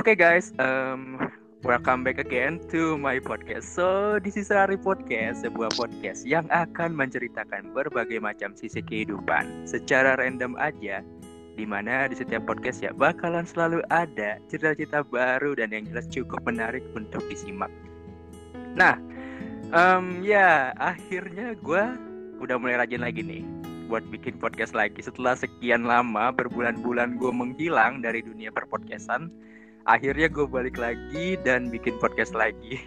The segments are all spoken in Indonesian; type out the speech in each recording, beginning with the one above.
Okay guys, um, welcome back again to my podcast. So, this is Rari Podcast, sebuah podcast yang akan menceritakan berbagai macam sisi kehidupan secara random aja. Di mana di setiap podcast ya bakalan selalu ada cerita-cerita baru dan yang jelas cukup menarik untuk disimak. Nah, um, ya akhirnya gue udah mulai rajin lagi nih buat bikin podcast lagi setelah sekian lama berbulan-bulan gue menghilang dari dunia perpodcastan akhirnya gue balik lagi dan bikin podcast lagi.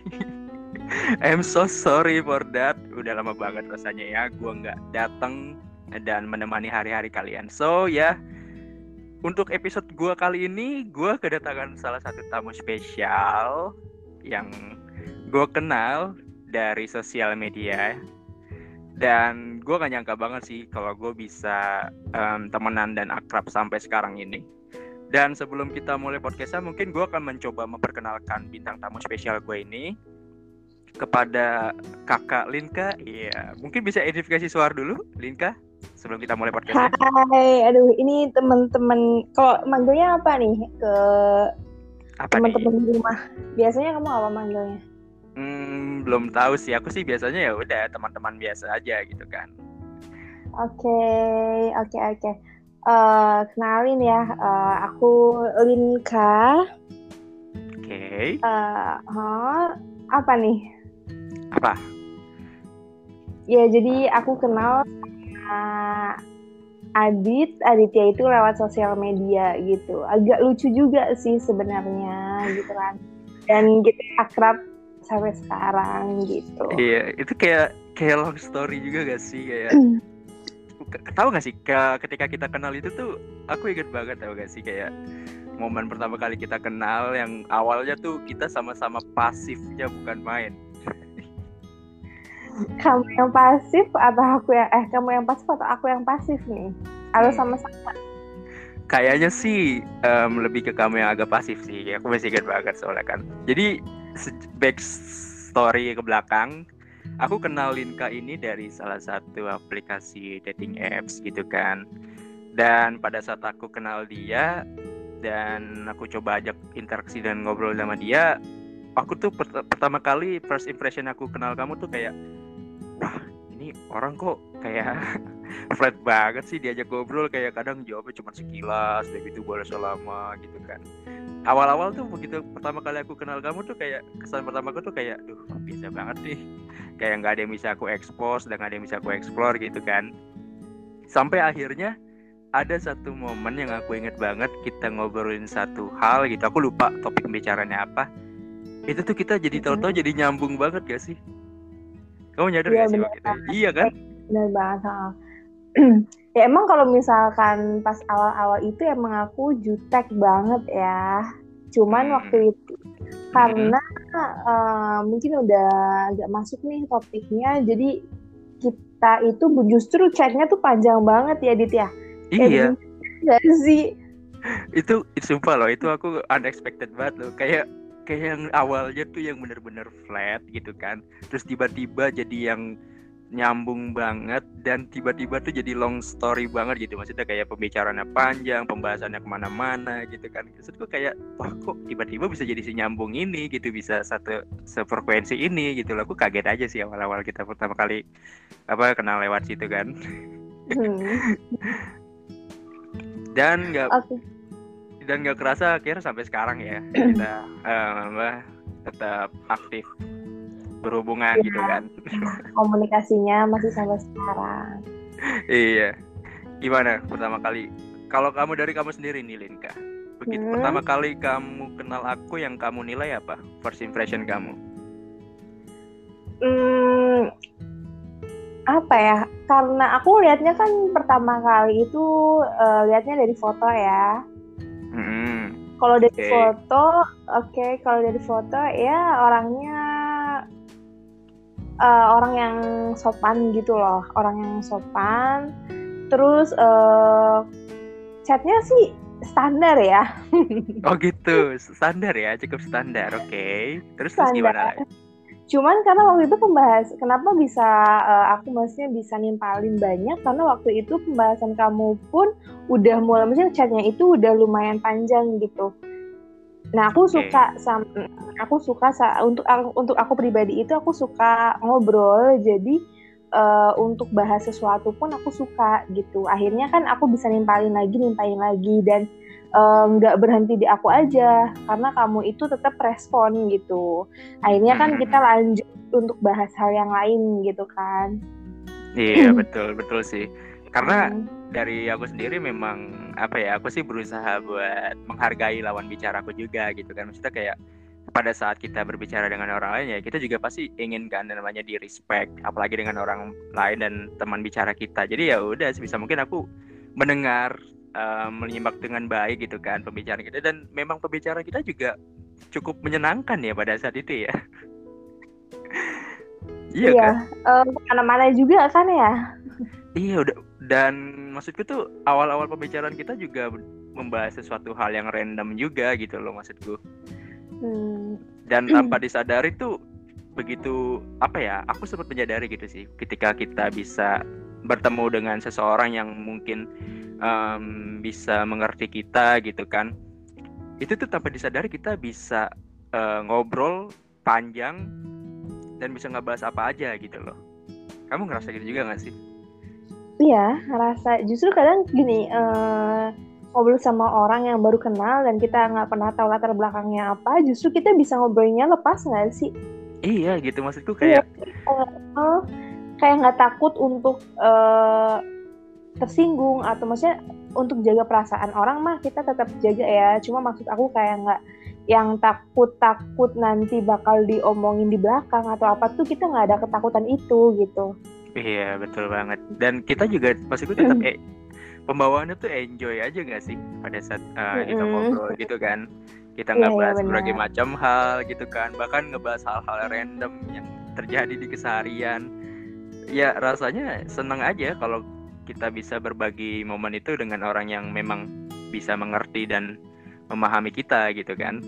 I'm so sorry for that. Udah lama banget rasanya ya gue nggak datang dan menemani hari-hari kalian. So ya untuk episode gue kali ini gue kedatangan salah satu tamu spesial yang gue kenal dari sosial media. Dan gue gak nyangka banget sih kalau gue bisa um, temenan dan akrab sampai sekarang ini dan sebelum kita mulai podcastnya, mungkin gue akan mencoba memperkenalkan bintang tamu spesial gue ini kepada kakak Linka. Iya, mungkin bisa identifikasi suara dulu, Linka, sebelum kita mulai podcastnya. Hai, aduh, ini teman-teman. Kalau manggilnya apa nih ke teman-teman di rumah? Biasanya kamu apa manggilnya? Hmm, belum tahu sih. Aku sih biasanya ya udah teman-teman biasa aja gitu kan. Oke, okay, oke, okay, oke. Okay. Uh, kenalin ya, uh, aku Linka. Oke. Okay. Uh, huh, apa nih? Apa? Ya, jadi aku kenal uh, Adit, Aditya itu lewat sosial media gitu. Agak lucu juga sih sebenarnya gitu kan. Dan gitu akrab sampai sekarang gitu. Iya, itu kayak kayak long story juga gak sih kayak tahu gak sih ke, ketika kita kenal itu tuh aku inget banget tau gak sih kayak momen pertama kali kita kenal yang awalnya tuh kita sama-sama pasifnya bukan main. Kamu yang pasif atau aku yang eh kamu yang pasif atau aku yang pasif nih? Atau hmm. sama-sama? Kayaknya sih um, lebih ke kamu yang agak pasif sih aku masih ingat banget soalnya kan. Jadi back story ke belakang aku kenal Linka ini dari salah satu aplikasi dating apps gitu kan. Dan pada saat aku kenal dia dan aku coba ajak interaksi dan ngobrol sama dia aku tuh pert pertama kali first impression aku kenal kamu tuh kayak wah ini orang kok kayak flat banget sih diajak ngobrol. Kayak kadang jawabnya cuma sekilas dan gitu boleh selama gitu kan. Awal-awal tuh begitu pertama kali aku kenal kamu tuh kayak kesan pertama aku tuh kayak duh biasa banget nih kayak nggak ada yang bisa aku expose dan nggak ada yang bisa aku explore gitu kan. Sampai akhirnya ada satu momen yang aku inget banget kita ngobrolin satu hal gitu. Aku lupa topik pembicaranya apa. Itu tuh kita jadi tahu-tahu jadi nyambung banget gak sih? Kamu nyadar ya, gak sih gitu? iya kan? Benar banget ya emang kalau misalkan pas awal-awal itu emang aku jutek banget ya. Cuman hmm. waktu itu karena uh, mungkin udah agak masuk nih topiknya. Jadi kita itu justru chatnya tuh panjang banget ya Dit ya? Iya. gak sih? Itu itu sumpah loh itu aku unexpected banget loh. Kayak kayak yang awalnya tuh yang bener-bener flat gitu kan. Terus tiba-tiba jadi yang nyambung banget dan tiba-tiba tuh jadi long story banget gitu. Maksudnya kayak pembicaraannya panjang pembahasannya ke mana-mana gitu kan. Maksudku kayak wah kok tiba-tiba bisa jadi si nyambung ini gitu bisa satu sefrekuensi ini gitu loh. Aku kaget aja sih awal-awal kita pertama kali apa kenal lewat situ kan. Hmm. dan nggak okay. dan nggak kerasa akhirnya sampai sekarang ya kita uh, tetap aktif berhubungan ya, gitu kan. Komunikasinya masih sampai sekarang. Iya. Gimana pertama kali? Kalau kamu dari kamu sendiri nih Linka. Begitu hmm. pertama kali kamu kenal aku yang kamu nilai apa? First impression kamu. Hmm, apa ya? Karena aku lihatnya kan pertama kali itu uh, lihatnya dari foto ya. Hmm. kalau dari okay. foto oke. Okay, kalau dari foto ya orangnya uh, orang yang sopan gitu loh orang yang sopan. Terus uh, chatnya sih standar ya. Oh gitu standar ya cukup standar oke. Okay. terus standar. terus gimana cuman karena waktu itu pembahas kenapa bisa uh, aku maksudnya bisa nimpalin banyak? Karena waktu itu pembahasan kamu pun udah mulai maksudnya chatnya itu udah lumayan panjang gitu Nah, aku okay. suka sama aku suka sa untuk untuk aku pribadi itu aku suka ngobrol. Jadi uh, untuk bahas sesuatu pun aku suka gitu. Akhirnya kan aku bisa nimpalin lagi, nimpalin lagi dan eh, nggak uh, berhenti di aku aja karena kamu itu tetap respon gitu. Akhirnya kan kita lanjut untuk bahas hal yang lain gitu kan. Iya, betul, betul sih. Karena hmm. dari aku sendiri memang apa ya aku sih berusaha buat menghargai lawan bicaraku juga gitu kan. Maksudnya kayak pada saat kita berbicara dengan orang lain ya kita juga pasti ingin kan namanya di respect apalagi dengan orang lain dan teman bicara kita. Jadi ya udah sebisa mungkin aku mendengar uh, menyimak dengan baik gitu kan pembicaraan kita. Dan memang pembicaraan kita juga cukup menyenangkan ya pada saat itu ya. Iya, iya kan? uh, mana-mana juga kan ya? Iya udah dan maksudku tuh awal-awal pembicaraan kita juga membahas sesuatu hal yang random juga gitu loh maksudku. Hmm. dan tanpa disadari tuh begitu apa ya aku sempat menyadari gitu sih ketika kita bisa bertemu dengan seseorang yang mungkin um, bisa mengerti kita gitu kan. Itu tuh tanpa disadari kita bisa uh, ngobrol panjang dan bisa ngebahas apa aja gitu loh. Kamu ngerasa gitu juga gak sih Iya, rasa justru kadang gini uh, ngobrol sama orang yang baru kenal dan kita nggak pernah tahu latar belakangnya apa, justru kita bisa ngobrolnya lepas nggak sih? Iya, gitu maksudku kayak iya, uh, kayak nggak takut untuk uh, tersinggung atau maksudnya untuk jaga perasaan orang mah kita tetap jaga ya. Cuma maksud aku kayak nggak yang takut-takut nanti bakal diomongin di belakang atau apa tuh kita nggak ada ketakutan itu gitu. Iya betul banget. Dan kita juga pasti gue tetap eh, pembawaannya tuh enjoy aja gak sih pada saat uh, kita ngobrol gitu kan. Kita nggak bahas iya, berbagai macam hal gitu kan. Bahkan ngebahas hal-hal random yang terjadi di keseharian. Ya rasanya seneng aja kalau kita bisa berbagi momen itu dengan orang yang memang bisa mengerti dan memahami kita gitu kan.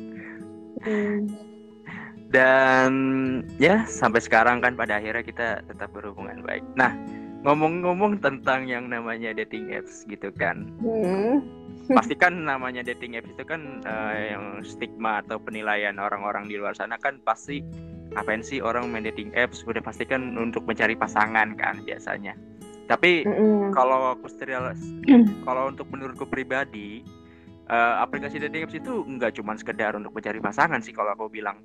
Mm dan ya sampai sekarang kan pada akhirnya kita tetap berhubungan baik. Nah ngomong-ngomong tentang yang namanya dating apps gitu kan. Hmm. pasti kan namanya dating apps itu kan uh, yang stigma atau penilaian orang-orang di luar sana kan pasti ngapain sih orang main dating apps? Udah pasti kan untuk mencari pasangan kan biasanya. Tapi mm kalau aku kalau untuk menurutku pribadi uh, aplikasi dating apps itu nggak cuma sekedar untuk mencari pasangan sih kalau aku bilang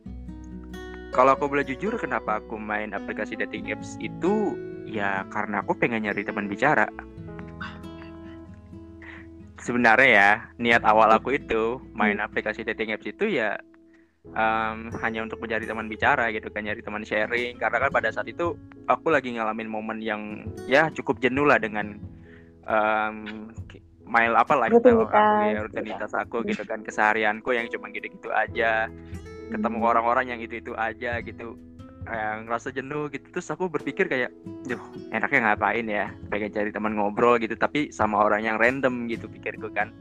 kalau aku boleh jujur kenapa aku main aplikasi dating apps itu? Ya karena aku pengen nyari teman bicara. Sebenarnya ya niat awal aku itu main hmm. aplikasi dating apps itu ya um, hanya untuk mencari teman bicara gitu kan nyari teman sharing. Karena kan pada saat itu aku lagi ngalamin momen yang ya cukup jenuh lah dengan um, mail apa lifestyle aku ya rutinitas aku gitu kan keseharianku yang cuma gitu-gitu aja ketemu hmm. orang-orang yang itu itu aja gitu yang ngerasa jenuh gitu. Terus aku berpikir kayak duh enaknya ngapain ya? Pengen cari teman ngobrol gitu tapi sama orang yang random gitu pikirku kan.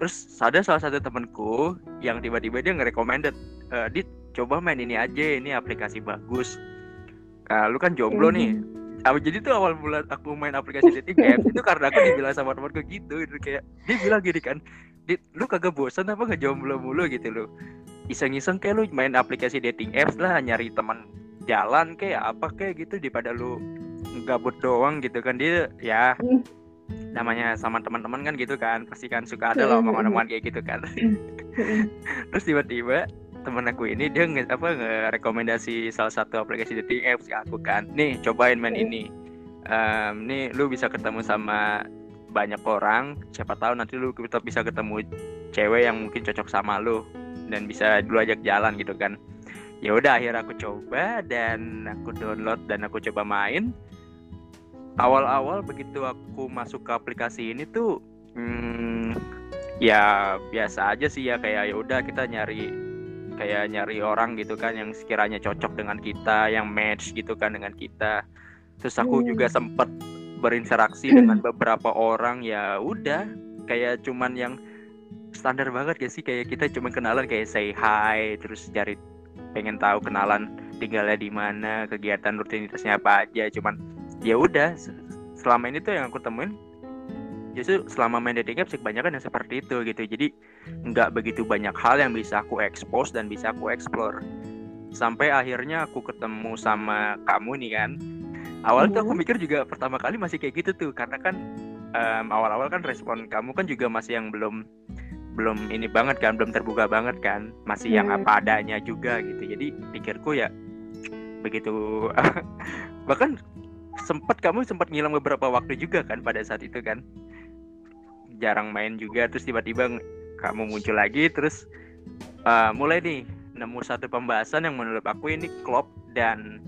Terus ada salah satu temanku yang tiba-tiba dia nge-recommended e, dit coba main ini aja ini aplikasi bagus. Nah, lu kan jomblo nih. Aku jadi tuh awal bulan aku main aplikasi dating apps itu karena aku dibilang sama temanku gitu, gitu kayak dia bilang gini kan, Dit, lu kagak bosan apa ngejomblo mulu gitu lo iseng-iseng kayak lu main aplikasi dating apps lah nyari teman jalan kayak apa kayak gitu daripada lu gabut doang gitu kan dia ya hmm. namanya sama teman-teman kan gitu kan pasti kan suka ada loh hmm. omongan-omongan kayak gitu kan hmm. terus tiba-tiba temen aku ini dia nge, apa nge-rekomendasi salah satu aplikasi dating apps ke aku kan nih cobain main ini um, nih lu bisa ketemu sama banyak orang siapa tahu nanti lu kita bisa ketemu cewek yang mungkin cocok sama lu dan bisa dulu ajak jalan gitu kan. Ya udah akhirnya aku coba dan aku download dan aku coba main. Awal-awal begitu aku masuk ke aplikasi ini tuh hmm, ya biasa aja sih ya kayak ya udah kita nyari kayak nyari orang gitu kan yang sekiranya cocok dengan kita yang match gitu kan dengan kita. Terus aku hmm. juga sempet berinteraksi dengan beberapa orang ya udah. Kayak cuman yang standar banget gak sih? Kayak kita cuma kenalan kayak say hi terus cari pengen tahu kenalan tinggalnya di mana kegiatan rutinitasnya apa aja. Cuman ya udah selama ini tuh yang aku temuin justru selama main dating apps kebanyakan yang seperti itu gitu. Jadi nggak begitu banyak hal yang bisa aku expose dan bisa aku explore. Sampai akhirnya aku ketemu sama kamu nih kan awal tuh aku mm-hmm. mikir juga pertama kali masih kayak gitu tuh karena kan um, awal-awal kan respon kamu kan juga masih yang belum belum ini banget kan belum terbuka banget kan masih yang mm. apa adanya juga gitu jadi pikirku ya begitu bahkan sempat kamu sempat ngilang beberapa waktu juga kan pada saat itu kan jarang main juga terus tiba-tiba kamu muncul lagi terus uh, mulai nih nemu satu pembahasan yang menurut aku ini klop dan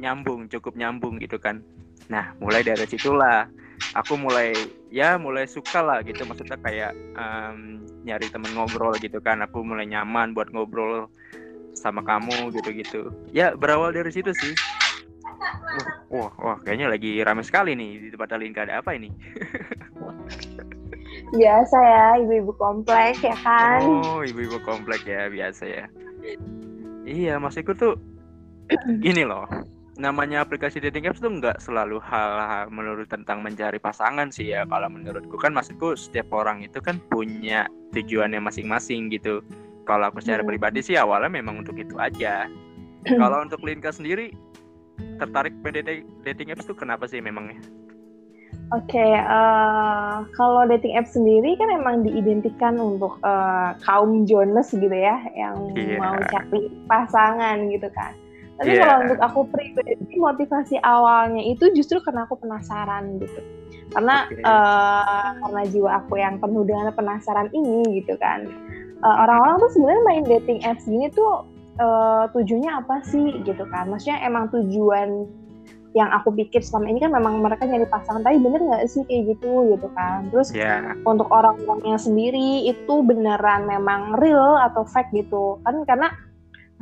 nyambung cukup nyambung gitu kan nah mulai dari situlah aku mulai ya mulai suka lah gitu maksudnya kayak um, nyari temen ngobrol gitu kan aku mulai nyaman buat ngobrol sama kamu gitu-gitu ya berawal dari situ sih wah, wah, kayaknya lagi ramai sekali nih di tempat Alinka ada apa ini? biasa ya, ibu-ibu komplek ya kan? Oh, ibu-ibu komplek ya, biasa ya. Iya, maksudku tuh gini loh. Namanya aplikasi dating apps tuh nggak selalu hal, hal menurut tentang mencari pasangan sih ya. Kalau menurutku kan maksudku setiap orang itu kan punya tujuannya masing-masing gitu. Kalau aku secara hmm. pribadi sih awalnya memang untuk itu aja. Kalau untuk Linka sendiri tertarik dating dating apps tuh kenapa sih memangnya? Oke, okay, uh, eh, kalau dating apps sendiri kan emang diidentikan untuk uh, kaum Jonas gitu ya, yang yeah. mau cari pasangan gitu kan. Tapi yeah. kalau untuk aku pribadi motivasi awalnya itu justru karena aku penasaran gitu. Karena okay. uh, eh, karena jiwa aku yang penuh dengan penasaran ini gitu kan. Orang-orang uh, tuh sebenarnya main dating apps gini tuh uh, tujuannya apa sih gitu kan maksudnya emang tujuan yang aku pikir selama ini kan memang mereka nyari pasangan tapi bener nggak sih kayak gitu gitu kan terus yeah. untuk orang-orangnya sendiri itu beneran memang real atau fake gitu kan karena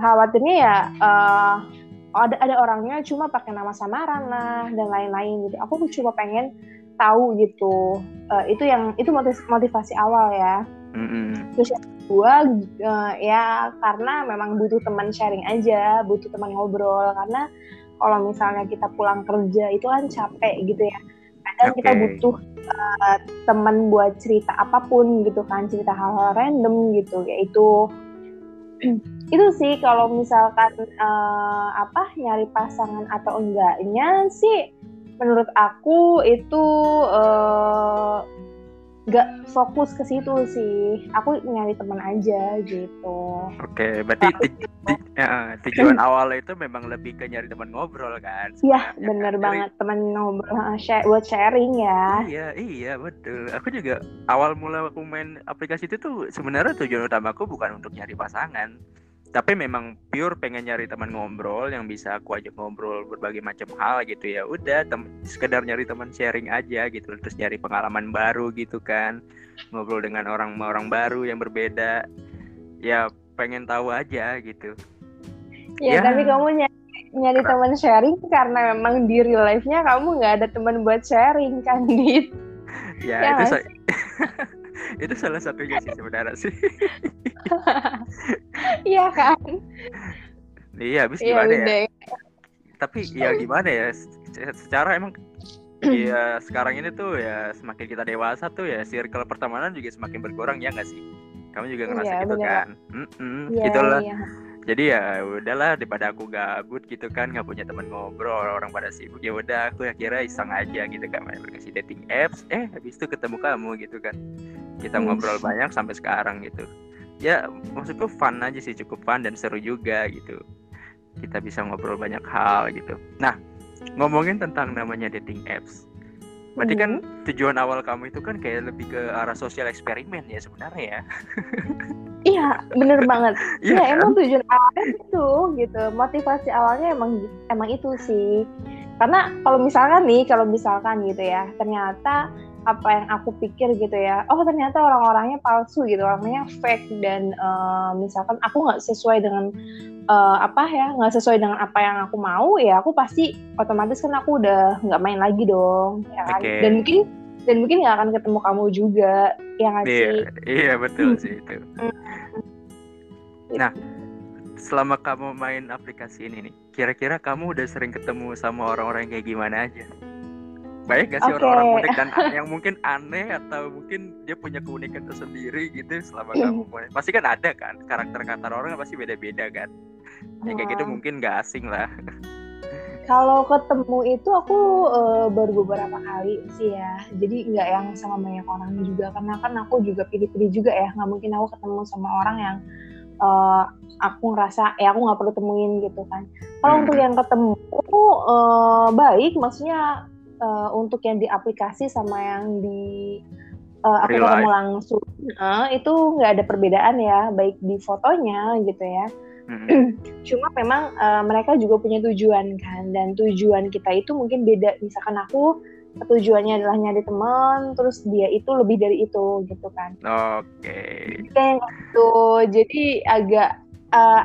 khawatirnya ya uh, ada ada orangnya cuma pakai nama samaran lah dan lain-lain gitu. Aku cuma pengen tahu gitu. Uh, itu yang itu motivasi awal ya. Mm-hmm. terus yang kedua uh, ya karena memang butuh teman sharing aja butuh teman ngobrol. Karena kalau misalnya kita pulang kerja itu kan capek gitu ya. Kadang okay. kita butuh uh, teman buat cerita apa pun gitu kan cerita hal-hal random gitu. Yaitu itu sih kalau misalkan uh, apa nyari pasangan atau enggaknya sih menurut aku itu uh, gak fokus ke situ sih. Aku nyari teman aja gitu. Oke okay, berarti ti, ya, tujuan awal itu memang lebih ke nyari teman ngobrol kan iya bener kan? banget. Teman ngobrol share buat sharing ya. Iya iya betul. Aku juga awal mula aku main aplikasi itu tuh sebenarnya tujuan utamaku bukan untuk nyari pasangan tapi memang pure pengen nyari teman ngobrol yang bisa aku ajak ngobrol berbagai macam hal gitu ya. Udah tem sekedar nyari teman sharing aja gitu terus nyari pengalaman baru gitu kan. Ngobrol dengan orang-orang baru yang berbeda. Ya pengen tahu aja gitu. Ya, ya. tapi kamu nyari nyari teman sharing karena memang di real life-nya kamu nggak ada teman buat sharing kan dit? Ya, ya itu saya itu salah satunya sih sebenarnya sih. Iya kan? Iya habis iya, gimana ya, ya? tapi ya gimana ya? Secara emang ya sekarang ini tuh ya semakin kita dewasa tuh ya circle pertemanan juga semakin berkurang ya nggak sih? Kamu juga ngerasa iya, gitu bener. kan? Mm -mm, iya, gitulah iya. Jadi ya udahlah daripada aku gabut gitu kan nggak punya teman ngobrol orang pada sibuk ya udah aku ya kira iseng aja gitu kan main aplikasi dating apps. Eh habis itu ketemu kamu gitu kan. Kita hmm. ngobrol banyak sampai sekarang gitu. Ya maksudku fun aja sih cukup fun dan seru juga gitu. Kita bisa ngobrol banyak hal gitu. Nah ngomongin tentang namanya dating apps. Berarti kan hmm. tujuan awal kamu itu kan kayak lebih ke arah sosial eksperimen ya sebenarnya ya iya bener banget iya ya, kan? emang tujuan awalnya itu gitu motivasi awalnya emang emang itu sih karena kalau misalkan nih kalau misalkan gitu ya ternyata apa yang aku pikir gitu ya oh ternyata orang-orangnya palsu gitu orangnya fake dan uh, misalkan aku nggak sesuai dengan uh, apa ya nggak sesuai dengan apa yang aku mau ya aku pasti otomatis kan aku udah nggak main lagi dong ya kan okay. dan mungkin dan mungkin nggak akan ketemu kamu juga ya nggak iya, iya betul sih itu. Nah selama kamu main aplikasi ini nih kira-kira kamu udah sering ketemu sama orang-orang kayak gimana aja Baik gak sih orang-orang okay. unik dan yang mungkin aneh atau mungkin dia punya keunikan tersendiri gitu selama kamu pasti kan ada kan karakter-karakter orang pasti beda-beda kan. Ya, kayak gitu mungkin gak asing lah. Kalau ketemu itu aku uh, baru beberapa kali sih ya. Jadi nggak yang sama banyak orang juga karena kan aku juga pilih-pilih juga ya. Nggak mungkin aku ketemu sama orang yang uh, aku ngerasa ya aku nggak perlu temuin gitu kan. Kalau hmm. untuk yang ketemu uh, baik, maksudnya uh, untuk yang di aplikasi sama yang di uh, aku ketemu langsung uh, itu nggak ada perbedaan ya, baik di fotonya gitu ya Hmm. Cuma memang uh, mereka juga punya tujuan kan, dan tujuan kita itu mungkin beda. Misalkan aku tujuannya adalah nyari teman, terus dia itu lebih dari itu gitu kan. Oke. Okay. Kayak gitu. Jadi agak uh,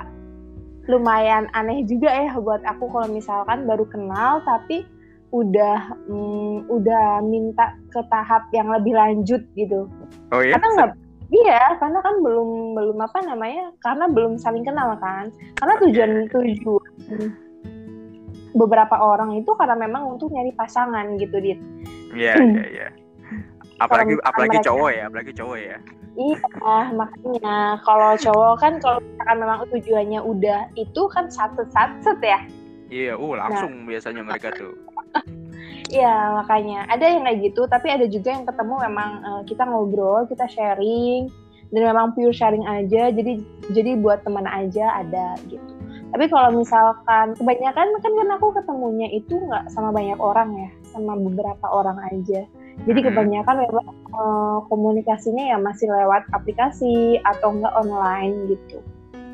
lumayan aneh juga ya buat aku kalau misalkan baru kenal tapi udah um, udah minta ke tahap yang lebih lanjut gitu. Oh iya. Karena nggak Iya, karena kan belum belum apa namanya, karena belum saling kenal kan. Karena tujuan tujuan beberapa orang itu karena memang untuk nyari pasangan gitu, dit. Iya, iya, iya. Apalagi apalagi mereka, cowok ya, apalagi cowok ya. Iya, makanya kalau cowok kan kalau misalkan memang tujuannya udah itu kan satu satu ya. Iya, uh langsung nah. biasanya mereka tuh. Iya makanya ada yang kayak gitu, tapi ada juga yang ketemu memang uh, kita ngobrol, kita sharing dan memang pure sharing aja. Jadi jadi buat teman aja ada gitu. Tapi kalau misalkan kebanyakan kan kan aku ketemunya itu nggak sama banyak orang ya, sama beberapa orang aja. Jadi kebanyakan memang uh, komunikasinya ya masih lewat aplikasi atau enggak online gitu.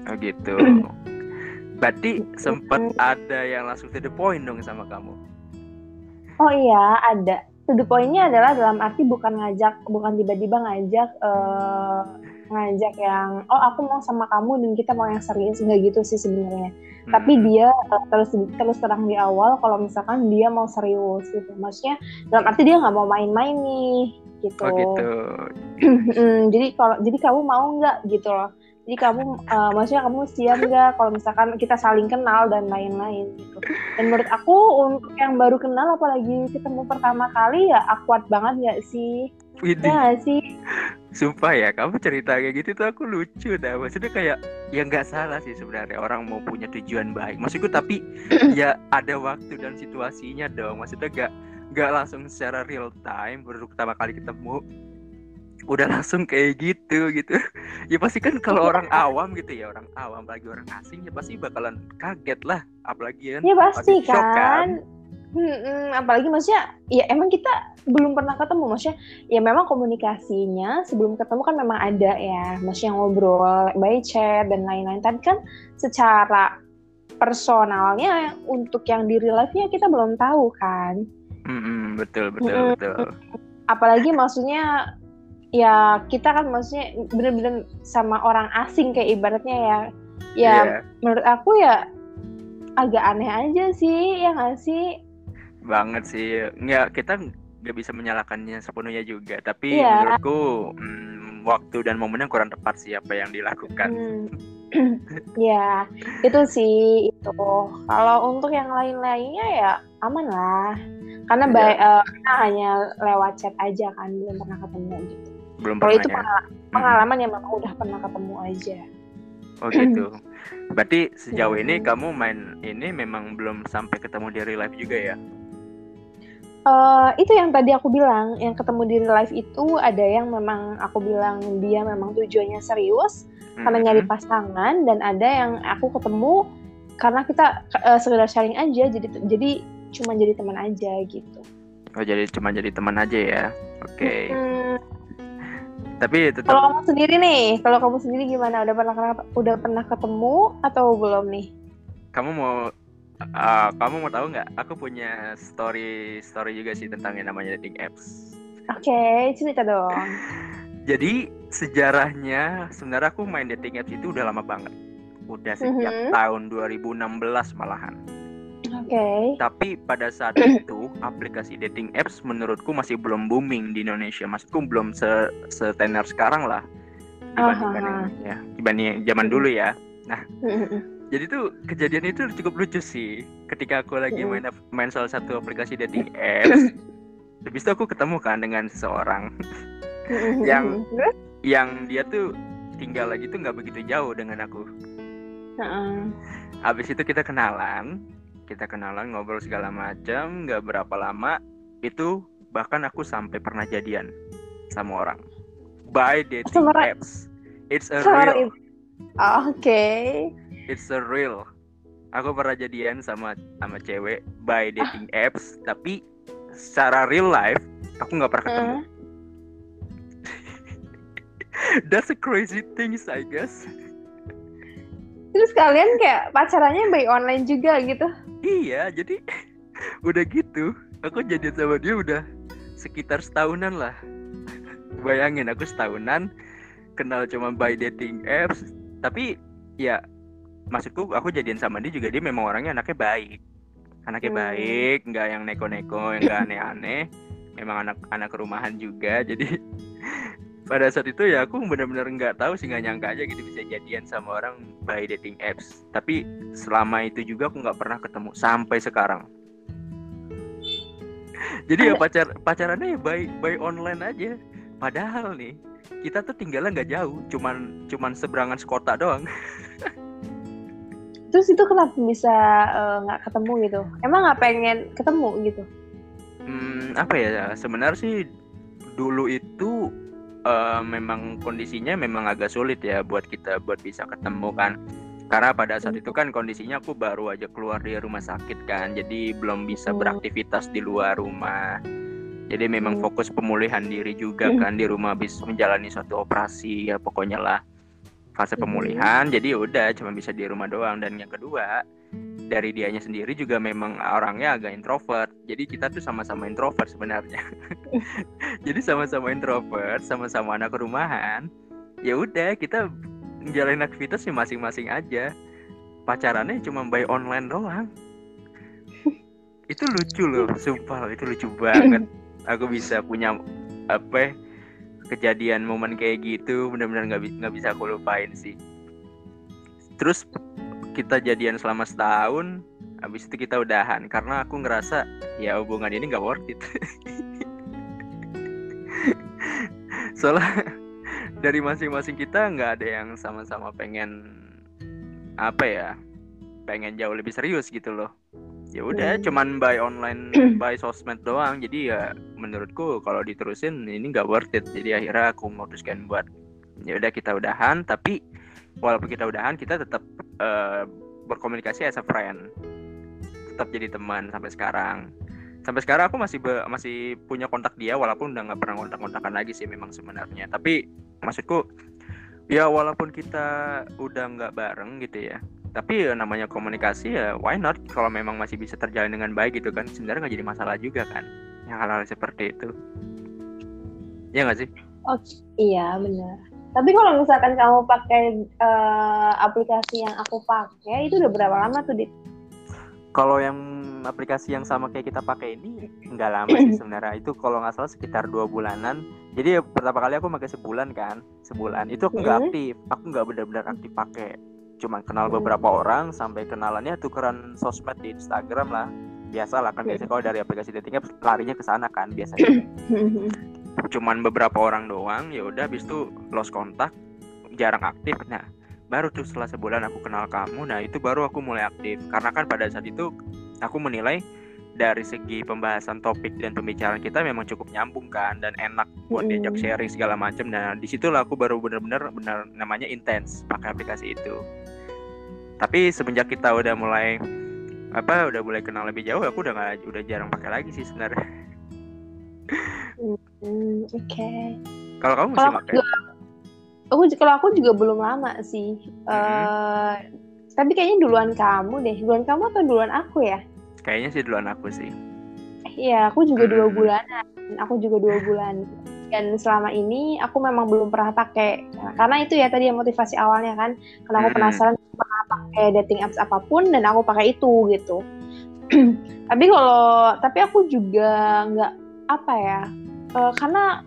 Oh gitu. Berarti sempat ada yang langsung to the point dong sama kamu? Oh iya, ada. To the point-nya adalah dalam arti bukan ngajak, bukan tiba-tiba ngajak uh, ngajak yang oh aku mau sama kamu dan kita mau yang serius nggak gitu sih sebenarnya. Hmm. Tapi dia uh, terus terus terang di awal kalau misalkan dia mau serius gitu. Maksudnya dalam arti dia nggak mau main-main nih gitu. Oh gitu. jadi kalau jadi kamu mau nggak gitu loh jadi kamu uh, maksudnya kamu siap nggak kalau misalkan kita saling kenal dan lain-lain gitu dan menurut aku untuk yang baru kenal apalagi ketemu pertama kali ya akuat banget nggak sih Widih. ya sih? Sumpah ya kamu cerita kayak gitu tuh aku lucu dah. Maksudnya kayak ya nggak salah sih sebenarnya orang mau punya tujuan baik. Maksudku tapi ya ada waktu dan situasinya dong. Maksudnya gak nggak langsung secara real time baru pertama kali ketemu udah langsung kayak gitu gitu. Ya pasti kan kalau orang awam gitu ya orang awam apalagi orang asing ya pasti bakalan kaget lah. Apalagi kan ya pasti kan, kan? Hmm, apalagi maksudnya ya emang kita belum pernah ketemu maksudnya ya memang komunikasinya sebelum ketemu kan memang ada ya maksudnya ngobrol by chat dan lain-lain. Tapi kan secara personalnya untuk yang di real life-nya kita belum tahu kan. Hmm, betul betul betul. Apalagi maksudnya ya kita kan maksudnya bener-bener sama orang asing kayak ibaratnya ya. Ya yeah. menurut aku ya agak aneh aja sih ya nggak sih banget sih nggak kita nggak bisa menyalahkannya sepenuhnya juga tapi yeah. menurutku hmm, waktu dan momennya kurang tepat sih apa yang dilakukan hmm. ya itu sih itu kalau untuk yang lain-lainnya ya aman lah karena baik uh, hanya lewat chat aja kan belum pernah ketemu gitu belum Kalau itu ya? pengalaman, yang memang udah pernah ketemu aja. Oh gitu. Berarti sejauh ini kamu main ini memang belum sampai ketemu di real life juga ya? Uh, itu yang tadi aku bilang, yang ketemu di real life itu ada yang memang aku bilang dia memang tujuannya serius hmm. karena nyari pasangan dan ada yang aku ketemu karena kita uh, sekedar sharing aja jadi jadi cuma jadi teman aja gitu. Oh jadi cuma jadi teman aja ya? Oke. Okay. Hmm, tapi tetap... kalau kamu sendiri nih kalau kamu sendiri gimana udah pernah udah pernah ketemu atau belum nih kamu mau uh, kamu mau tahu nggak aku punya story story juga sih tentang yang namanya dating apps oke okay, cerita dong jadi sejarahnya sebenarnya aku main dating apps itu udah lama banget udah sejak mm -hmm. tahun 2016 malahan Oke. Okay. Tapi pada saat itu aplikasi dating apps menurutku masih belum booming di Indonesia. Maksudku belum se setenar sekarang lah dibandingkan uh -huh. ya dibanding zaman dulu ya. Nah, jadi tuh kejadian itu cukup lucu sih. Ketika aku lagi main main salah satu aplikasi dating apps, habis itu aku ketemu kan dengan seseorang yang yang dia tuh tinggal lagi tuh nggak begitu jauh dengan aku. Habis itu kita kenalan kita kenalan ngobrol segala macam nggak berapa lama itu bahkan aku sampai pernah jadian sama orang. By dating apps. It's a real. Oh, Oke. It's a real. Aku pernah jadian sama sama cewek by dating apps tapi secara real life aku nggak pernah ketemu. Heeh. that's a crazy things I guess. Terus kalian kayak pacarannya by online juga gitu? iya jadi udah gitu aku jadian sama dia udah sekitar setahunan lah. Bayangin aku setahunan kenal cuma by dating apps tapi ya maksudku aku jadian sama dia juga dia memang orangnya anaknya baik. Anaknya Hmm. baik nggak yang neko-neko yang nggak aneh-aneh. Memang anak anak rumahan juga jadi pada saat itu ya aku benar-benar nggak tahu sih nggak nyangka aja gitu bisa jadian sama orang by dating apps. Tapi selama itu juga aku nggak pernah ketemu sampai sekarang. Jadi ya pacar pacarannya ya by by online aja. Padahal nih kita tuh tinggalnya nggak jauh cuman cuman seberangan sekota doang Terus itu kenapa bisa eh, nggak ketemu gitu? Emang nggak pengen ketemu gitu? Hmm, apa ya sebenarnya sih dulu itu eh, memang kondisinya memang agak sulit ya buat kita buat bisa ketemu kan karena pada saat itu kan kondisinya aku baru aja keluar dari rumah sakit kan jadi belum bisa Hmm. beraktivitas di luar rumah jadi memang Hmm. fokus pemulihan diri juga kan di rumah habis menjalani suatu operasi ya pokoknya lah fase pemulihan jadi ya udah cuma bisa di rumah doang. Dan yang kedua dari dianya sendiri juga memang orangnya agak introvert. Jadi kita tuh sama-sama introvert sebenarnya. Jadi sama-sama introvert sama-sama anak rumahan ya udah kita menjalani aktivitasnya masing-masing aja. Pacarannya cuma by online doang. Itu lucu loh sumpah itu lucu banget. Aku bisa punya apa ya, kejadian momen kayak gitu benar-benar nggak nggak bisa aku lupain sih. Terus kita jadian selama setahun habis itu kita udahan. Karena aku ngerasa ya hubungan ini nggak worth it. Soalnya dari masing-masing kita nggak ada yang sama-sama pengen apa ya pengen jauh lebih serius gitu loh ya udah Hmm. cuman by online by sosmed doang. Jadi ya menurutku kalau diterusin ini nggak worth it. Jadi akhirnya aku memutuskan buat. Ya udah kita udahan. Tapi walaupun kita udahan kita tetap eh, berkomunikasi as a friend. Tetap jadi teman sampai sekarang. Sampai sekarang aku masih be- masih punya kontak dia walaupun udah nggak pernah kontak-kontakan lagi sih memang sebenarnya. Tapi maksudku ya walaupun kita udah nggak bareng gitu ya tapi ya namanya komunikasi ya why not? Kalau memang masih bisa terjalin dengan baik gitu kan sebenarnya nggak jadi masalah juga kan yang hal-hal seperti itu. Ya nggak sih? Oh iya benar. Tapi kalau misalkan kamu pakai eh, aplikasi yang aku pakai itu udah berapa lama tuh dit? kalau yang aplikasi yang sama kayak kita pakai ini nggak lama sih sebenarnya. Itu kalau nggak salah sekitar dua bulanan. Jadi pertama kali aku pakai sebulan kan sebulan. Itu aku nggak Mhm. aktif. Aku nggak benar-benar aktif pakai cuman kenal beberapa orang sampai kenalannya tukeran sosmed di Instagram lah. Biasa lah kan biasanya kalau dari aplikasi dating apps larinya ke sana kan biasanya. Cuman beberapa orang doang ya udah habis itu lost kontak jarang aktif. Nah baru tuh setelah sebulan aku kenal kamu nah itu baru aku mulai aktif. Karena kan pada saat itu aku menilai dari segi pembahasan topik dan pembicaraan kita memang cukup nyambung kan dan enak buat diajak sharing segala macam. Nah di situlah aku baru benar-benar benar namanya intens pakai aplikasi itu tapi semenjak kita udah mulai apa udah mulai kenal lebih jauh aku udah nggak udah jarang pakai lagi sih sebenarnya Hmm, Oke. kalau kamu masih pakai aku kalau aku juga belum lama sih. Eh, tapi kayaknya duluan kamu deh. Duluan kamu atau duluan aku ya? kayaknya sih duluan aku sih Iya, aku juga dua Hmm. bulanan. Aku juga dua bulan. Dan selama ini aku memang belum pernah pakai. Karena itu ya tadi yang motivasi awalnya kan. Karena aku Hmm. penasaran pakai dating apps apa pun dan aku pakai itu gitu. tapi kalau tapi aku juga nggak apa ya? eh, karena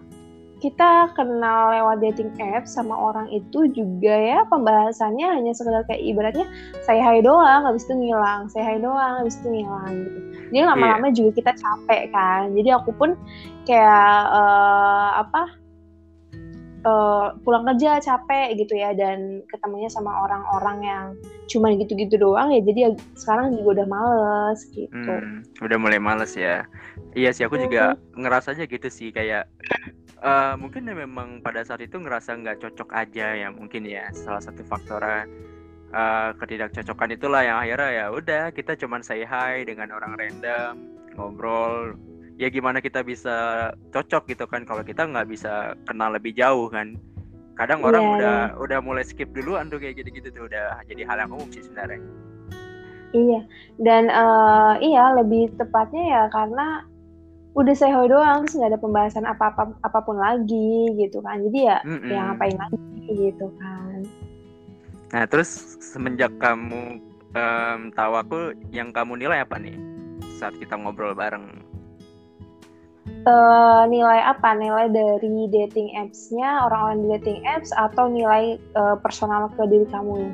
kita kenal lewat dating apps sama orang itu juga ya pembahasannya hanya sekedar kayak ibaratnya saya hai doang habis itu ngilang saya hai doang habis itu ngilang gitu jadi lama-lama yeah. juga kita capek kan jadi aku pun kayak uh, apa uh, pulang kerja capek gitu ya dan ketemunya sama orang-orang yang cuma gitu-gitu doang ya jadi sekarang juga udah males gitu hmm, udah mulai males ya iya sih aku juga hmm. ngerasanya gitu sih kayak uh, mungkin ya memang pada saat itu ngerasa nggak cocok aja ya mungkin ya salah satu faktornya uh, ketidakcocokan itulah yang akhirnya ya udah kita cuman say hi dengan orang random ngobrol ya gimana kita bisa cocok gitu kan kalau kita nggak bisa kenal lebih jauh kan. Kadang orang yeah. udah udah mulai skip duluan tuh kayak gitu-gitu tuh udah jadi hal yang umum sih sebenarnya. Iya dan uh, iya lebih tepatnya ya karena udah saya doang terus nggak ada pembahasan apa apa apa pun lagi gitu kan. Jadi ya mm -mm. ya ngapain lagi gitu kan. Nah terus semenjak kamu um, tahu aku yang kamu nilai apa nih saat kita ngobrol bareng uh, nilai apa? Nilai dari dating apps-nya, orang-orang di dating apps, atau nilai uh, personal ke diri kamu?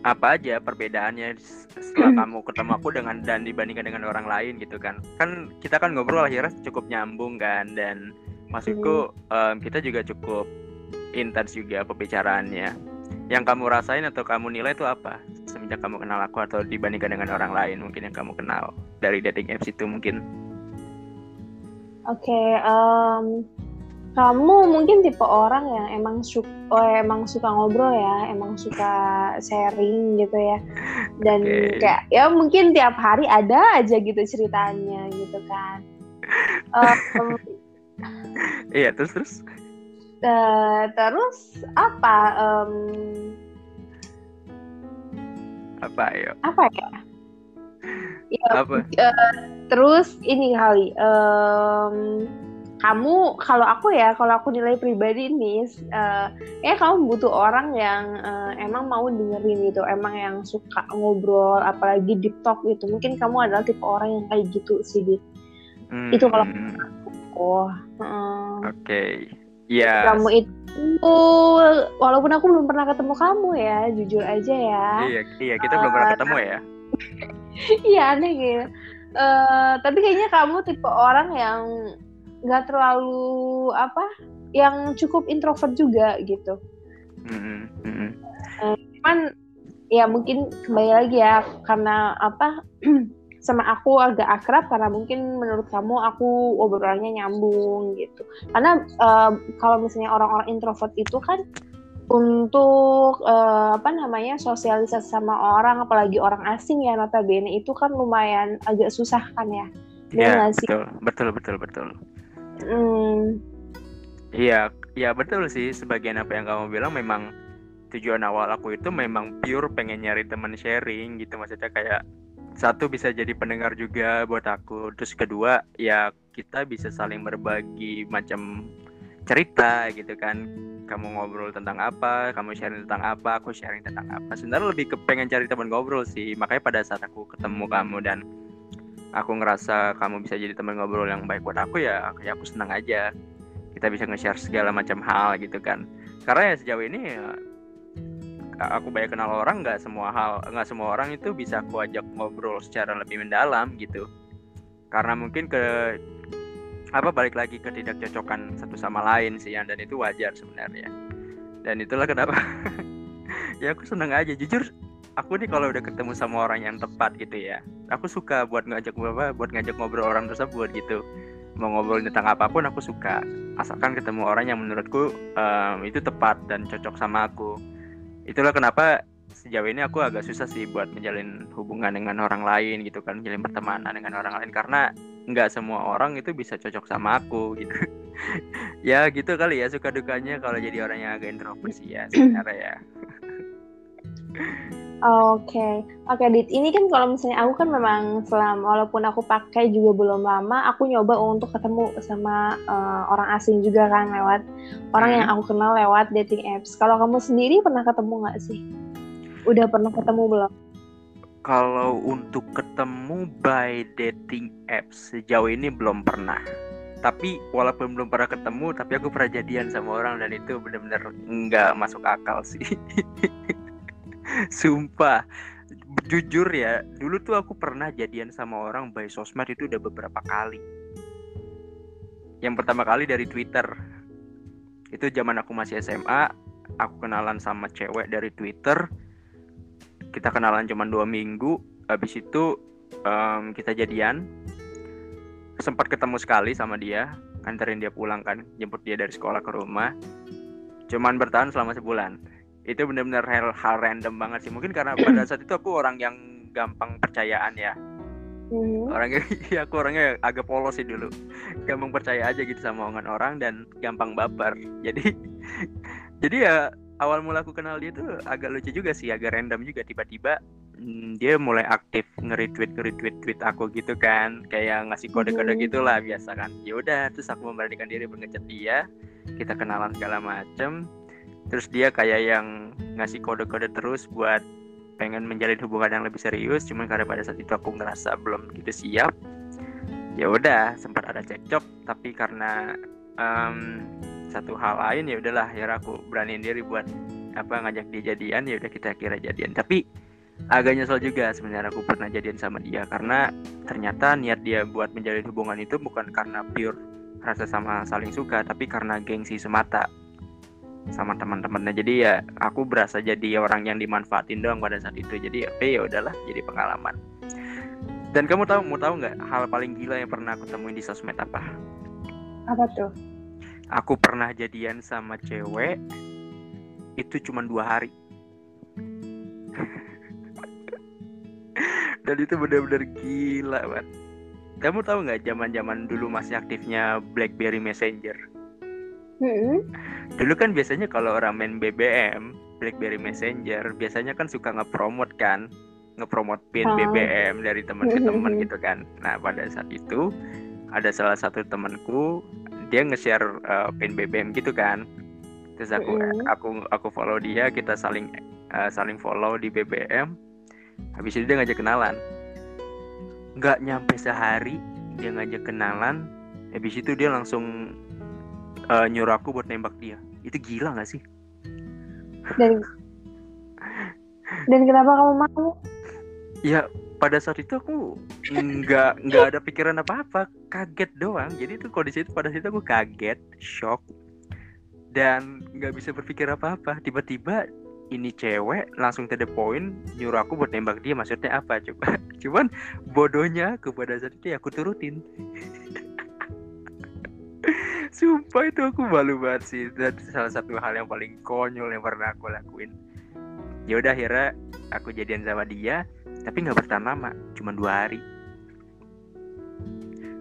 Apa aja perbedaannya setelah kamu ketemu aku dengan dan dibandingkan dengan orang lain gitu kan? Kan kita kan ngobrol akhirnya cukup nyambung kan dan maksudku um, kita juga cukup intens juga pembicaraannya. Yang kamu rasain atau kamu nilai itu apa semenjak kamu kenal aku atau dibandingkan dengan orang lain mungkin yang kamu kenal dari dating apps itu mungkin? Oke, okay, um, kamu mungkin tipe orang yang emang suka, oh, emang suka ngobrol ya, emang suka sharing gitu ya, dan okay. kayak ya mungkin tiap hari ada aja gitu ceritanya gitu kan. Um, iya terus terus. Uh, terus apa? Um, apa ya? Apa ya? Ya, apa? Uh, terus ini kali um, kamu kalau aku ya kalau aku nilai pribadi nih uh, ya kamu butuh orang yang uh, emang mau dengerin gitu emang yang suka ngobrol apalagi deep talk gitu mungkin kamu adalah tipe orang yang kayak gitu sih dit hmm. itu kalau oh uh, oke okay. ya yes. kamu itu walaupun aku belum pernah ketemu kamu ya jujur aja ya iya iya kita uh, belum pernah ketemu ya iya aneh gitu. Uh, tapi kayaknya kamu tipe orang yang nggak terlalu apa yang cukup introvert juga gitu. Mm -hmm. uh, cuman ya mungkin kembali lagi ya karena apa sama aku agak akrab karena mungkin menurut kamu aku obrolannya nyambung gitu. Karena uh, kalau misalnya orang-orang introvert itu kan untuk uh, apa namanya sosialisasi sama orang apalagi orang asing ya notabene itu kan lumayan agak susah kan ya? Iya betul. Betul betul betul. Hmm. iya iya betul sih. Sebagian apa yang kamu bilang memang tujuan awal aku itu memang pure pengen nyari teman sharing gitu. Maksudnya kayak satu bisa jadi pendengar juga buat aku. Terus kedua ya kita bisa saling berbagi macam cerita gitu kan kamu ngobrol tentang apa, kamu sharing tentang apa, aku sharing tentang apa. Sebenarnya lebih ke pengen cari teman ngobrol sih. Makanya pada saat aku ketemu kamu dan aku ngerasa kamu bisa jadi teman ngobrol yang baik buat aku ya, ya aku senang aja. Kita bisa nge-share segala macam hal gitu kan. Karena ya sejauh ini ya, aku banyak kenal orang nggak semua hal nggak semua orang itu bisa aku ajak ngobrol secara lebih mendalam gitu. Karena mungkin ke apa balik lagi ke tidak cocokan satu sama lain sih dan itu wajar sebenarnya. Dan itulah kenapa ya aku seneng aja. Jujur aku nih kalau udah ketemu sama orang yang tepat gitu ya aku suka buat ngajak apa buat ngajak ngobrol orang tersebut gitu. Mau ngobrol tentang apa pun aku suka. Asalkan ketemu orang yang menurutku um, itu tepat dan cocok sama aku. Itulah kenapa sejauh ini aku agak susah sih buat menjalin hubungan dengan orang lain gitu kan menjalin pertemanan dengan orang lain. Karena nggak semua orang itu bisa cocok sama aku gitu ya gitu kali ya suka dukanya kalau jadi orang yang agak introvert sih ya sebenarnya ya Oke, okay. oke okay, Dit. Ini kan kalau misalnya aku kan memang selama walaupun aku pakai juga belum lama, aku nyoba untuk ketemu sama uh, orang asing juga kan lewat orang hmm. yang aku kenal lewat dating apps. Kalau kamu sendiri pernah ketemu nggak sih? Udah pernah ketemu belum? Kalau untuk ketemu by dating apps sejauh ini belum pernah. tapi walaupun belum pernah ketemu tapi aku pernah jadian sama orang dan itu bener-bener nggak masuk akal sih. Sumpah. Jujur ya dulu tuh aku pernah jadian sama orang by sosmed itu udah beberapa kali. Yang pertama kali dari Twitter. Itu zaman aku masih SMA aku kenalan sama cewek dari Twitter kita kenalan cuma dua minggu habis itu um, kita jadian. Sempat ketemu sekali sama dia anterin dia pulang kan jemput dia dari sekolah ke rumah. Cuman bertahan selama sebulan. Itu benar-benar hal, hal random banget sih. Mungkin karena pada saat itu aku orang yang gampang percayaan ya. Mm-hmm. orangnya ya aku orangnya agak polos sih dulu. Gampang percaya aja gitu sama omongan orang dan gampang baper. Jadi jadi ya awal mula aku kenal dia tuh agak lucu juga sih agak random juga. Tiba-tiba Hmm, dia mulai aktif nge-retweet nge-retweet tweet aku gitu kan. Kayak ngasih kode-kode hmm. gitulah biasa kan. Ya udah terus aku memberanikan diri mengechat dia. Kita kenalan segala macem. Terus dia kayak yang ngasih kode-kode terus buat pengen menjalin hubungan yang lebih serius. Cuman karena pada saat itu aku ngerasa belum gitu siap. Ya udah sempat ada cekcok. Tapi karena um, satu hal lain ya udahlah ya aku beraniin diri buat apa ngajak dia jadian ya udah kita kira jadian. Tapi agak nyesel juga sebenarnya aku pernah jadian sama dia karena ternyata niat dia buat menjalin hubungan itu bukan karena pure rasa sama saling suka tapi karena gengsi semata sama teman-temannya. Jadi ya aku berasa jadi orang yang dimanfaatin doang pada saat itu. Jadi ya ya udahlah jadi pengalaman. Dan kamu tahu mau tahu nggak hal paling gila yang pernah aku temuin di sosmed apa apa tuh? Aku pernah jadian sama cewek itu cuma dua hari. Dan itu benar-benar gila banget kamu tahu nggak zaman-zaman dulu masih aktifnya BlackBerry Messenger? Hmm. dulu kan biasanya kalau orang main BBM BlackBerry Messenger biasanya kan suka ngepromot kan? Ngepromot pin oh. BBM dari teman ke teman gitu kan? Nah pada saat itu ada salah satu temanku dia nge-share uh, pin BBM gitu kan. Terus aku mm aku aku follow dia kita saling uh, saling follow di BBM habis itu dia ngajak kenalan. Nggak nyampe sehari dia ngajak kenalan. Habis itu dia langsung uh, nyuruh aku buat nembak dia. Itu gila nggak sih? Dan dan kenapa kamu mau? Ya pada saat itu aku nggak nggak ada pikiran apa apa kaget doang. Jadi itu kondisi itu pada saat itu aku kaget shock dan nggak bisa berpikir apa apa tiba-tiba ini cewek langsung to the point nyuruh aku buat nembak dia maksudnya apa? Coba cuman bodohnya kepada saat itu ya aku turutin. Sumpah itu aku malu banget sih. Dan salah satu hal yang paling konyol yang pernah aku lakuin. Ya udah akhirnya aku jadian sama dia tapi nggak bertahan lama cuma dua hari.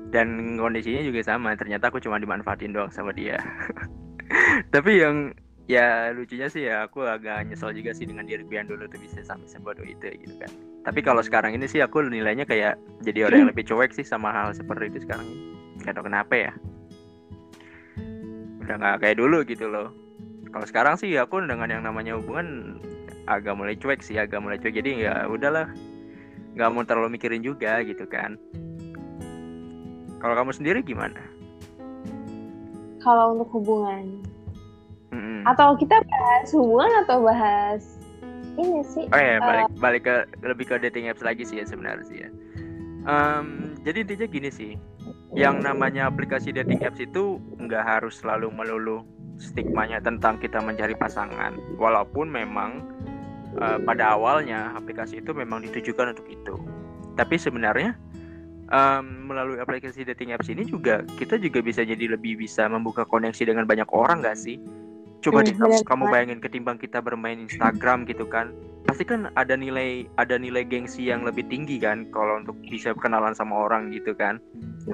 Dan kondisinya juga sama ternyata aku cuma dimanfaatin doang sama dia. Tapi yang ya lucunya sih ya aku agak nyesel juga sih dengan diri yang dulu tuh bisa sampai sebodoh itu gitu kan. Tapi kalau sekarang ini sih aku nilainya kayak jadi orang yang lebih cuek sih sama hal seperti itu sekarang ini. Nggak kenapa ya. Udah nggak kayak dulu gitu loh. Kalau sekarang sih aku dengan yang namanya hubungan agak mulai cuek sih agak mulai cuek. Jadi ya udahlah nggak mau terlalu mikirin juga gitu kan. Kalau kamu sendiri gimana? Kalau untuk hubungan. Hmm Atau kita bahas hubungan atau bahas ini sih? Oh ya, balik uh, balik ke lebih ke dating apps lagi sih ya sebenarnya sih ya. Um, jadi intinya gini sih, yang namanya aplikasi dating apps itu nggak harus selalu melulu stigmanya tentang kita mencari pasangan, walaupun memang uh, pada awalnya aplikasi itu memang ditujukan untuk itu. Tapi sebenarnya um, melalui aplikasi dating apps ini juga kita juga bisa jadi lebih bisa membuka koneksi dengan banyak orang gak sih? coba deh kamu, kamu bayangin ketimbang kita bermain Instagram gitu kan pasti kan ada nilai ada nilai gengsi yang lebih tinggi kan kalau untuk bisa kenalan sama orang gitu kan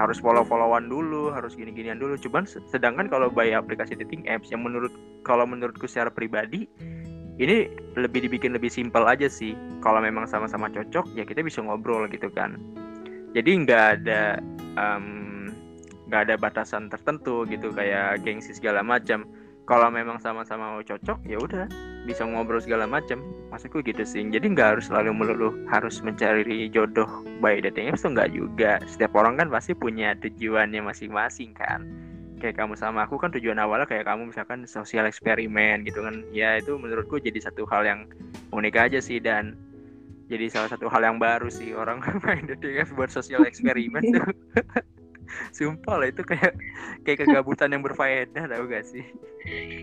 harus follow followan dulu harus gini ginian dulu cuman sedangkan kalau by aplikasi dating apps yang menurut kalau menurutku secara pribadi ini lebih dibikin lebih simpel aja sih. Kalau memang sama-sama cocok ya kita bisa ngobrol gitu kan. Jadi nggak ada nggak um, ada batasan tertentu gitu kayak gengsi segala macam. Kalau memang sama-sama mau cocok ya udah bisa ngobrol segala macam. Maksudku gitu sih. Jadi nggak harus selalu melulu harus mencari jodoh by dating apps nggak juga. Setiap orang kan pasti punya tujuannya masing-masing kan kayak kamu sama aku kan tujuan awalnya kayak kamu misalkan sosial eksperimen gitu kan ya itu menurutku jadi satu hal yang unik aja sih dan jadi salah satu hal yang baru sih orang main apps buat sosial eksperimen tuh Sumpah lah itu kayak kayak kegabutan yang berfaedah tau gak sih?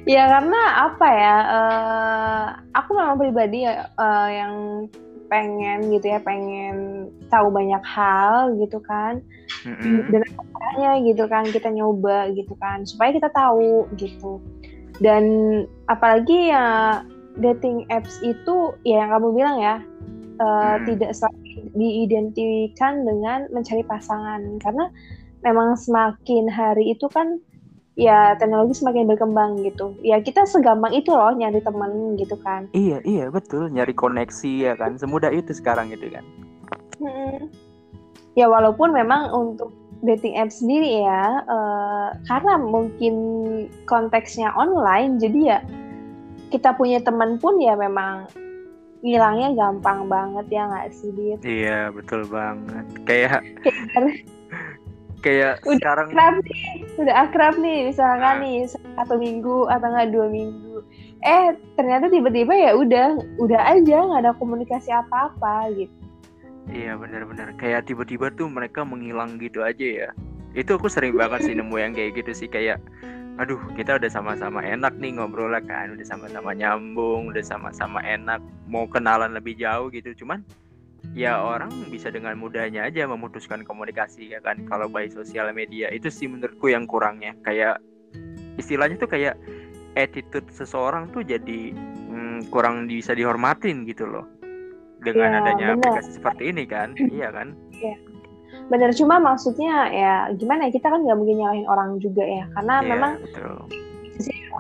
Ya karena apa ya? Uh, aku memang pribadi uh, yang pengen gitu ya, pengen tahu banyak hal gitu kan. Mm-hmm. Dan caranya gitu kan kita nyoba gitu kan supaya kita tahu gitu. Dan apalagi ya dating apps itu ya yang kamu bilang ya uh, hmm. tidak diidentikan dengan mencari pasangan karena memang semakin hari itu kan ya teknologi semakin berkembang gitu. Ya kita segampang itu loh nyari teman gitu kan. Iya iya betul nyari koneksi ya kan semudah itu sekarang gitu kan. Hmm. Ya walaupun memang untuk dating app sendiri ya uh, karena mungkin konteksnya online jadi ya kita punya teman pun ya memang ngilangnya gampang banget ya nggak sih Dit? Iya betul banget kayak kayak udah sekarang akrab nih udah akrab nih misalkan nah. nih satu minggu atau nggak dua minggu. Eh ternyata tiba-tiba ya udah udah aja nggak ada komunikasi apa-apa gitu. Iya benar-benar kayak tiba-tiba tuh mereka menghilang gitu aja ya. Itu aku sering banget sih nemu yang kayak gitu sih kayak aduh kita udah sama-sama enak nih ngobrol lah kan udah sama-sama nyambung udah sama-sama enak mau kenalan lebih jauh gitu. Cuman ya orang bisa dengan mudahnya aja memutuskan komunikasi ya kan? Kalau by sosial media itu sih menurutku yang kurangnya. Kayak istilahnya tuh kayak attitude seseorang tuh jadi hmm, kurang bisa dihormatin gitu loh. Dengan ya, adanya bener. aplikasi seperti ini kan? Iya kan? Ya. bener cuma maksudnya ya gimana ya kita kan nggak mungkin nyalahin orang juga ya. Karena ya, memang betul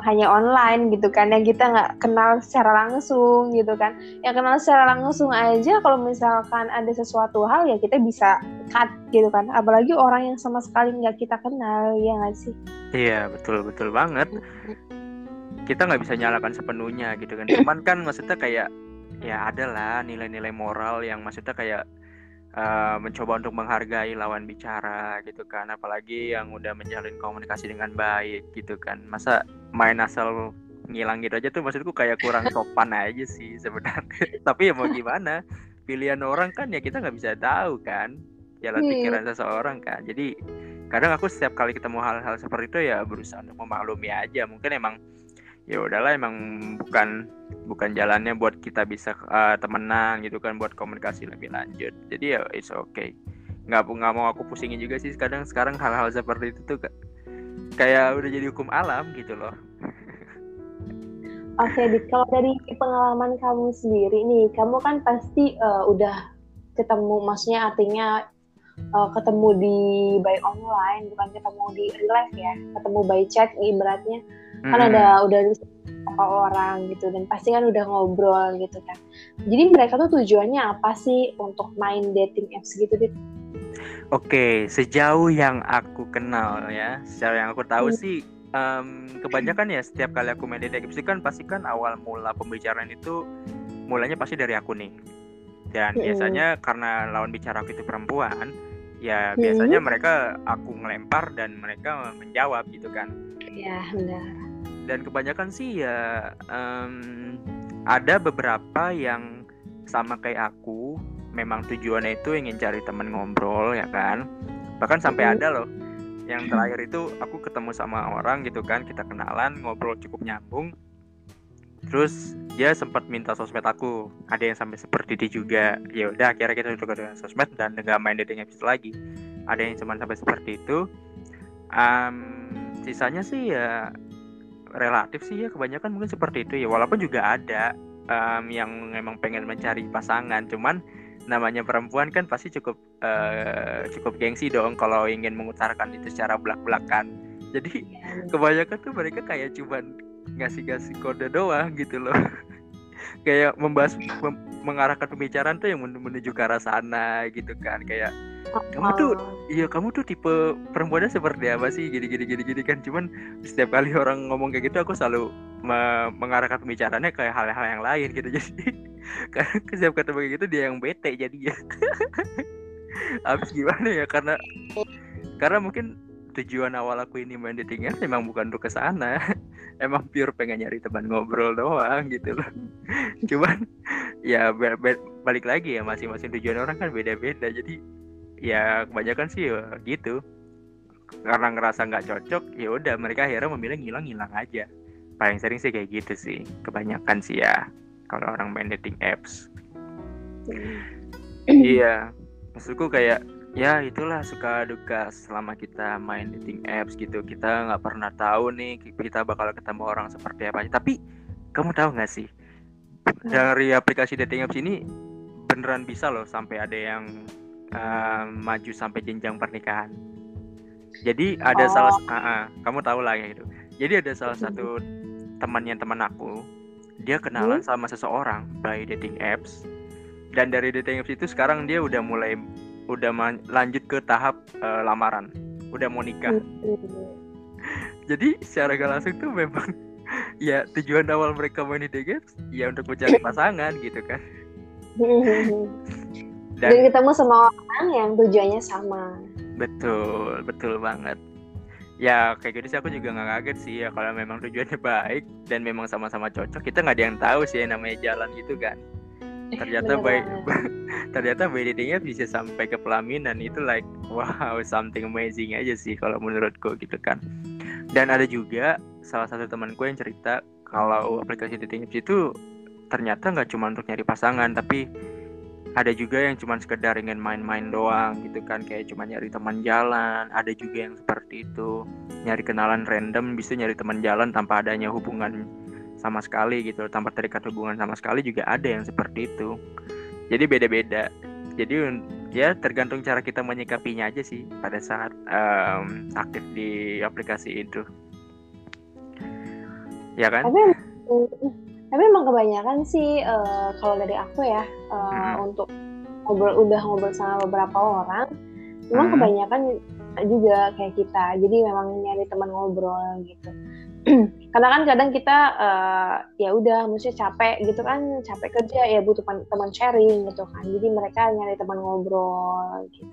hanya online gitu kan yang kita nggak kenal secara langsung gitu kan. Yang kenal secara langsung aja kalau misalkan ada sesuatu hal ya kita bisa cut gitu kan. Apalagi orang yang sama sekali nggak kita kenal ya nggak sih? Iya betul betul banget. Kita nggak bisa nyalakan sepenuhnya gitu kan. Cuman kan maksudnya kayak ya ada lah nilai-nilai moral yang maksudnya kayak uh, mencoba untuk menghargai lawan bicara gitu kan. Apalagi yang udah menjalin komunikasi dengan baik gitu kan. Masa main asal ngilang gitu aja tuh maksudku kayak kurang sopan aja sih sebenarnya. Tapi ya mau gimana? Pilihan orang kan ya kita nggak bisa tahu kan. Jalan hmm. pikiran seseorang kan. Jadi kadang aku setiap kali ketemu hal-hal seperti itu ya berusaha untuk memaklumi aja. Mungkin emang ya udahlah emang bukan bukan jalannya buat kita bisa uh, temenan gitu kan buat komunikasi lebih lanjut. Jadi ya it's okay. Nggak nggak mau aku pusingin juga sih kadang sekarang hal-hal seperti itu tuh kayak udah jadi hukum alam gitu loh. Oke, okay, kalau dari pengalaman kamu sendiri nih, kamu kan pasti uh, udah ketemu, maksudnya artinya uh, ketemu di by online, bukan ketemu di real life ya, ketemu by chat ibaratnya kan hmm. ada udah beberapa orang gitu dan pasti kan udah ngobrol gitu kan jadi mereka tuh tujuannya apa sih untuk main dating apps gitu dit Oke, sejauh yang aku kenal ya, secara yang aku tahu hmm. sih, um, kebanyakan ya setiap kali aku main dating apps kan pasti kan awal mula pembicaraan itu mulanya pasti dari aku nih. Dan hmm. biasanya karena lawan bicara aku itu perempuan, ya hmm. biasanya mereka aku ngelempar dan mereka menjawab gitu kan. Iya benar dan kebanyakan sih ya um, ada beberapa yang sama kayak aku memang tujuannya itu ingin cari teman ngobrol ya kan? Bahkan sampai ada loh yang terakhir itu aku ketemu sama orang gitu kan kita kenalan ngobrol cukup nyambung. Terus dia sempat minta sosmed aku ada yang sampai seperti itu juga. Ya udah akhirnya kita juga dengan sosmed dan nggak main dating apps lagi. Ada yang cuma sampai seperti itu. Um, sisanya sih ya relatif sih ya kebanyakan mungkin seperti itu ya. Walaupun juga ada um, yang memang pengen mencari pasangan cuman namanya perempuan kan pasti cukup uh, cukup gengsi dong kalau ingin mengutarakan itu secara belak-belakan. Jadi iya, kebanyakan tuh mereka kayak cuman ngasih-ngasih kode doang gitu loh kayak membahas mem mengarahkan pembicaraan tuh yang menuju ke arah sana gitu kan. Kayak kamu tuh iya kamu tuh tipe perempuannya seperti apa sih? Gini gini gini gini kan. Cuman setiap kali orang ngomong kayak gitu aku selalu me mengarahkan pembicaraannya ke hal-hal yang lain gitu. Jadi karena setiap ketemu kayak gitu dia yang bete jadi ya habis gimana ya? Karena karena mungkin tujuan awal aku ini main dating apps emang bukan untuk ke sana. Emang pure pengen nyari teman ngobrol doang gitu loh. Cuman ya balik lagi ya masing-masing tujuan orang kan beda-beda. Jadi ya kebanyakan sih ya gitu. Karena ngerasa nggak cocok ya udah mereka akhirnya memilih ngilang-ngilang aja. Paling sering sih kayak gitu sih kebanyakan sih ya kalau orang main dating apps. Hmm. iya maksudku kayak ya itulah suka duka selama kita main dating apps gitu. Kita nggak pernah tahu nih kita bakal ketemu orang seperti apa tapi kamu tahu nggak sih? Dari aplikasi dating apps ini beneran bisa loh sampai ada yang uh, maju sampai jenjang pernikahan. Jadi ada oh. salah uh, uh, kamu tahu lah ya itu jadi ada salah satu temannya teman aku dia kenalan hmm? sama seseorang by dating apps. Dan dari dating apps itu sekarang dia udah mulai udah lanjut ke tahap uh, lamaran, udah mau nikah. Jadi secara gak langsung tuh memang ya tujuan awal mereka main di games ya untuk mencari pasangan gitu kan. Dan, Dan ketemu sama orang yang tujuannya sama. Betul, betul banget. Ya kayak gitu sih aku juga nggak kaget sih ya kalau memang tujuannya baik dan memang sama-sama cocok kita nggak ada yang tahu sih ya namanya jalan gitu kan ternyata baik ternyata by datingnya bisa sampai ke pelaminan. Itu like wow something amazing aja sih kalau menurutku gitu kan. Dan ada juga salah satu temanku yang cerita kalau aplikasi dating apps itu ternyata nggak cuma untuk nyari pasangan tapi ada juga yang cuma sekedar ingin main-main doang gitu kan. Kayak cuma nyari teman jalan ada juga yang seperti itu. Nyari kenalan random bisa nyari teman jalan tanpa adanya hubungan sama sekali gitu tanpa terikat hubungan sama sekali juga ada yang seperti itu. Jadi beda-beda. Jadi ya tergantung cara kita menyikapinya aja sih pada saat um, aktif di aplikasi itu. Ya kan? Tapi tapi emang kebanyakan sih uh, kalau dari aku ya uh, hmm. untuk ngobrol udah ngobrol sama beberapa orang memang hmm. kebanyakan juga kayak kita. Jadi memang nyari teman ngobrol gitu karena kan kadang kita uh, ya udah maksudnya capek gitu kan capek kerja ya butuh teman sharing gitu kan. Jadi mereka nyari teman ngobrol gitu.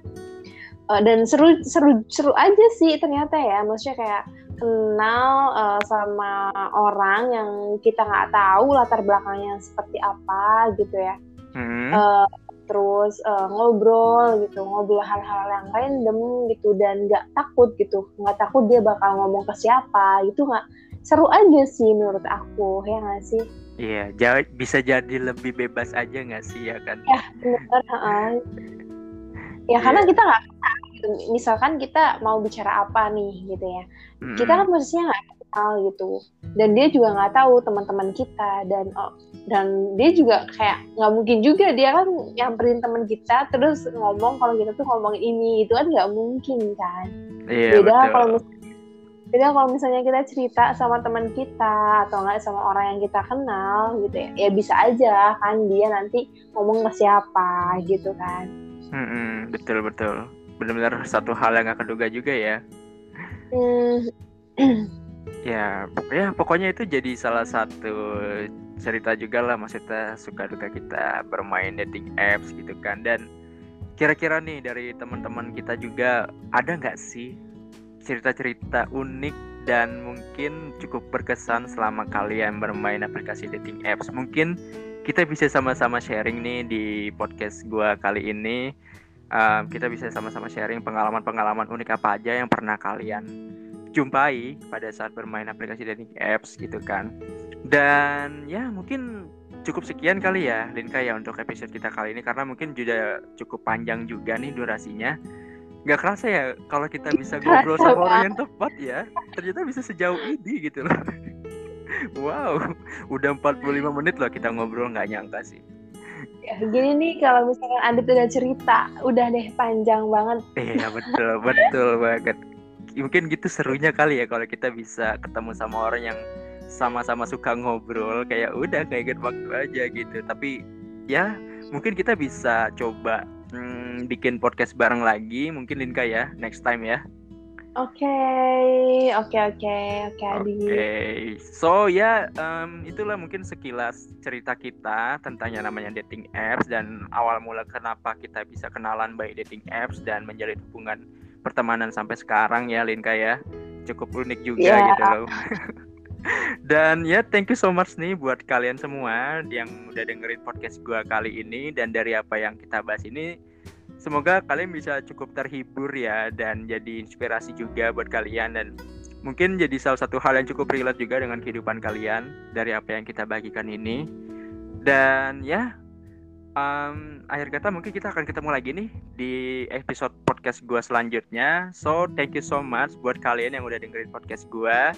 Uh, dan seru seru seru aja sih ternyata ya. Maksudnya kayak kenal uh, sama orang yang kita nggak tahu latar belakangnya seperti apa gitu ya. Hmm. uh, terus uh, ngobrol gitu ngobrol hal-hal yang random gitu dan nggak takut gitu nggak takut dia bakal ngomong ke siapa gitu nggak seru aja sih menurut aku ya nggak sih Iya, jauh, bisa jadi lebih bebas aja nggak sih ya kan? Ya benar. Uh, ya yeah. karena kita nggak gitu. Misalkan kita mau bicara apa nih gitu ya, mm-hmm. kita kan posisinya nggak kenal gitu, dan dia juga nggak tahu teman-teman kita dan oh, dan dia juga kayak nggak mungkin juga dia kan nyamperin teman kita terus ngomong kalau kita tuh ngomong ini itu kan nggak mungkin kan. Iya, Beda kalau jadi kalau misalnya kita cerita sama teman kita atau enggak sama orang yang kita kenal gitu ya, ya bisa aja kan dia nanti ngomong ke siapa gitu kan. Hmm, betul betul. Benar-benar satu hal yang gak keduga juga ya. Hmm. ya, ya pokoknya itu jadi salah satu cerita juga lah maksudnya suka duka kita bermain dating apps gitu kan dan kira-kira nih dari teman-teman kita juga ada nggak sih cerita-cerita unik dan mungkin cukup berkesan selama kalian bermain aplikasi dating apps. Mungkin kita bisa sama-sama sharing nih di podcast gua kali ini. Um, kita bisa sama-sama sharing pengalaman-pengalaman unik apa aja yang pernah kalian jumpai pada saat bermain aplikasi dating apps gitu kan. Dan ya mungkin cukup sekian kali ya Linka ya untuk episode kita kali ini. Karena mungkin juga cukup panjang juga nih durasinya. Nggak kerasa ya kalau kita bisa ngobrol sama orang yang tepat ya ternyata bisa sejauh ini gitu loh. Wow udah 45 menit loh kita ngobrol nggak nyangka sih. Ya, gini nih kalau misalkan Adit udah cerita udah deh panjang banget. Iya betul betul banget mungkin gitu serunya kali ya kalau kita bisa ketemu sama orang yang sama-sama suka ngobrol kayak udah kayak gitu waktu aja gitu. Tapi ya mungkin kita bisa coba hmm, bikin podcast bareng lagi. Mungkin Linka ya next time ya. Oke, oke, oke, oke, Adi. Oke, so ya um, itulah mungkin sekilas cerita kita tentang yang namanya dating apps dan awal mula kenapa kita bisa kenalan by dating apps dan menjalin hubungan pertemanan sampai sekarang ya, Linka ya. Cukup unik juga yeah. gitu loh. dan ya thank you so much nih buat kalian semua yang udah dengerin podcast gua kali ini dan dari apa yang kita bahas ini semoga kalian bisa cukup terhibur ya dan jadi inspirasi juga buat kalian dan mungkin jadi salah satu hal yang cukup relate juga dengan kehidupan kalian dari apa yang kita bagikan ini dan ya um, akhir kata mungkin kita akan ketemu lagi nih di episode podcast gua selanjutnya so thank you so much buat kalian yang udah dengerin podcast gua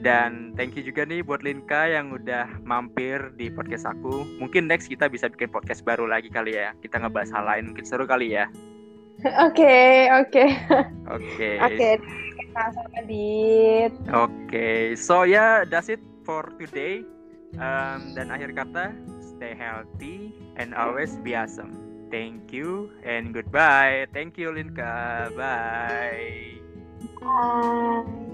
dan thank you juga nih buat Linka yang udah mampir di podcast aku. Mungkin next kita bisa bikin podcast baru lagi kali ya. Kita ngebahas hal lain mungkin seru kali ya. Oke, oke. Oke. Oke. Sama Dit. Oke. So ya, yeah, that's it for today. Um, dan akhir kata, stay healthy and always be awesome. Thank you and goodbye. Thank you Linka. Bye. Bye.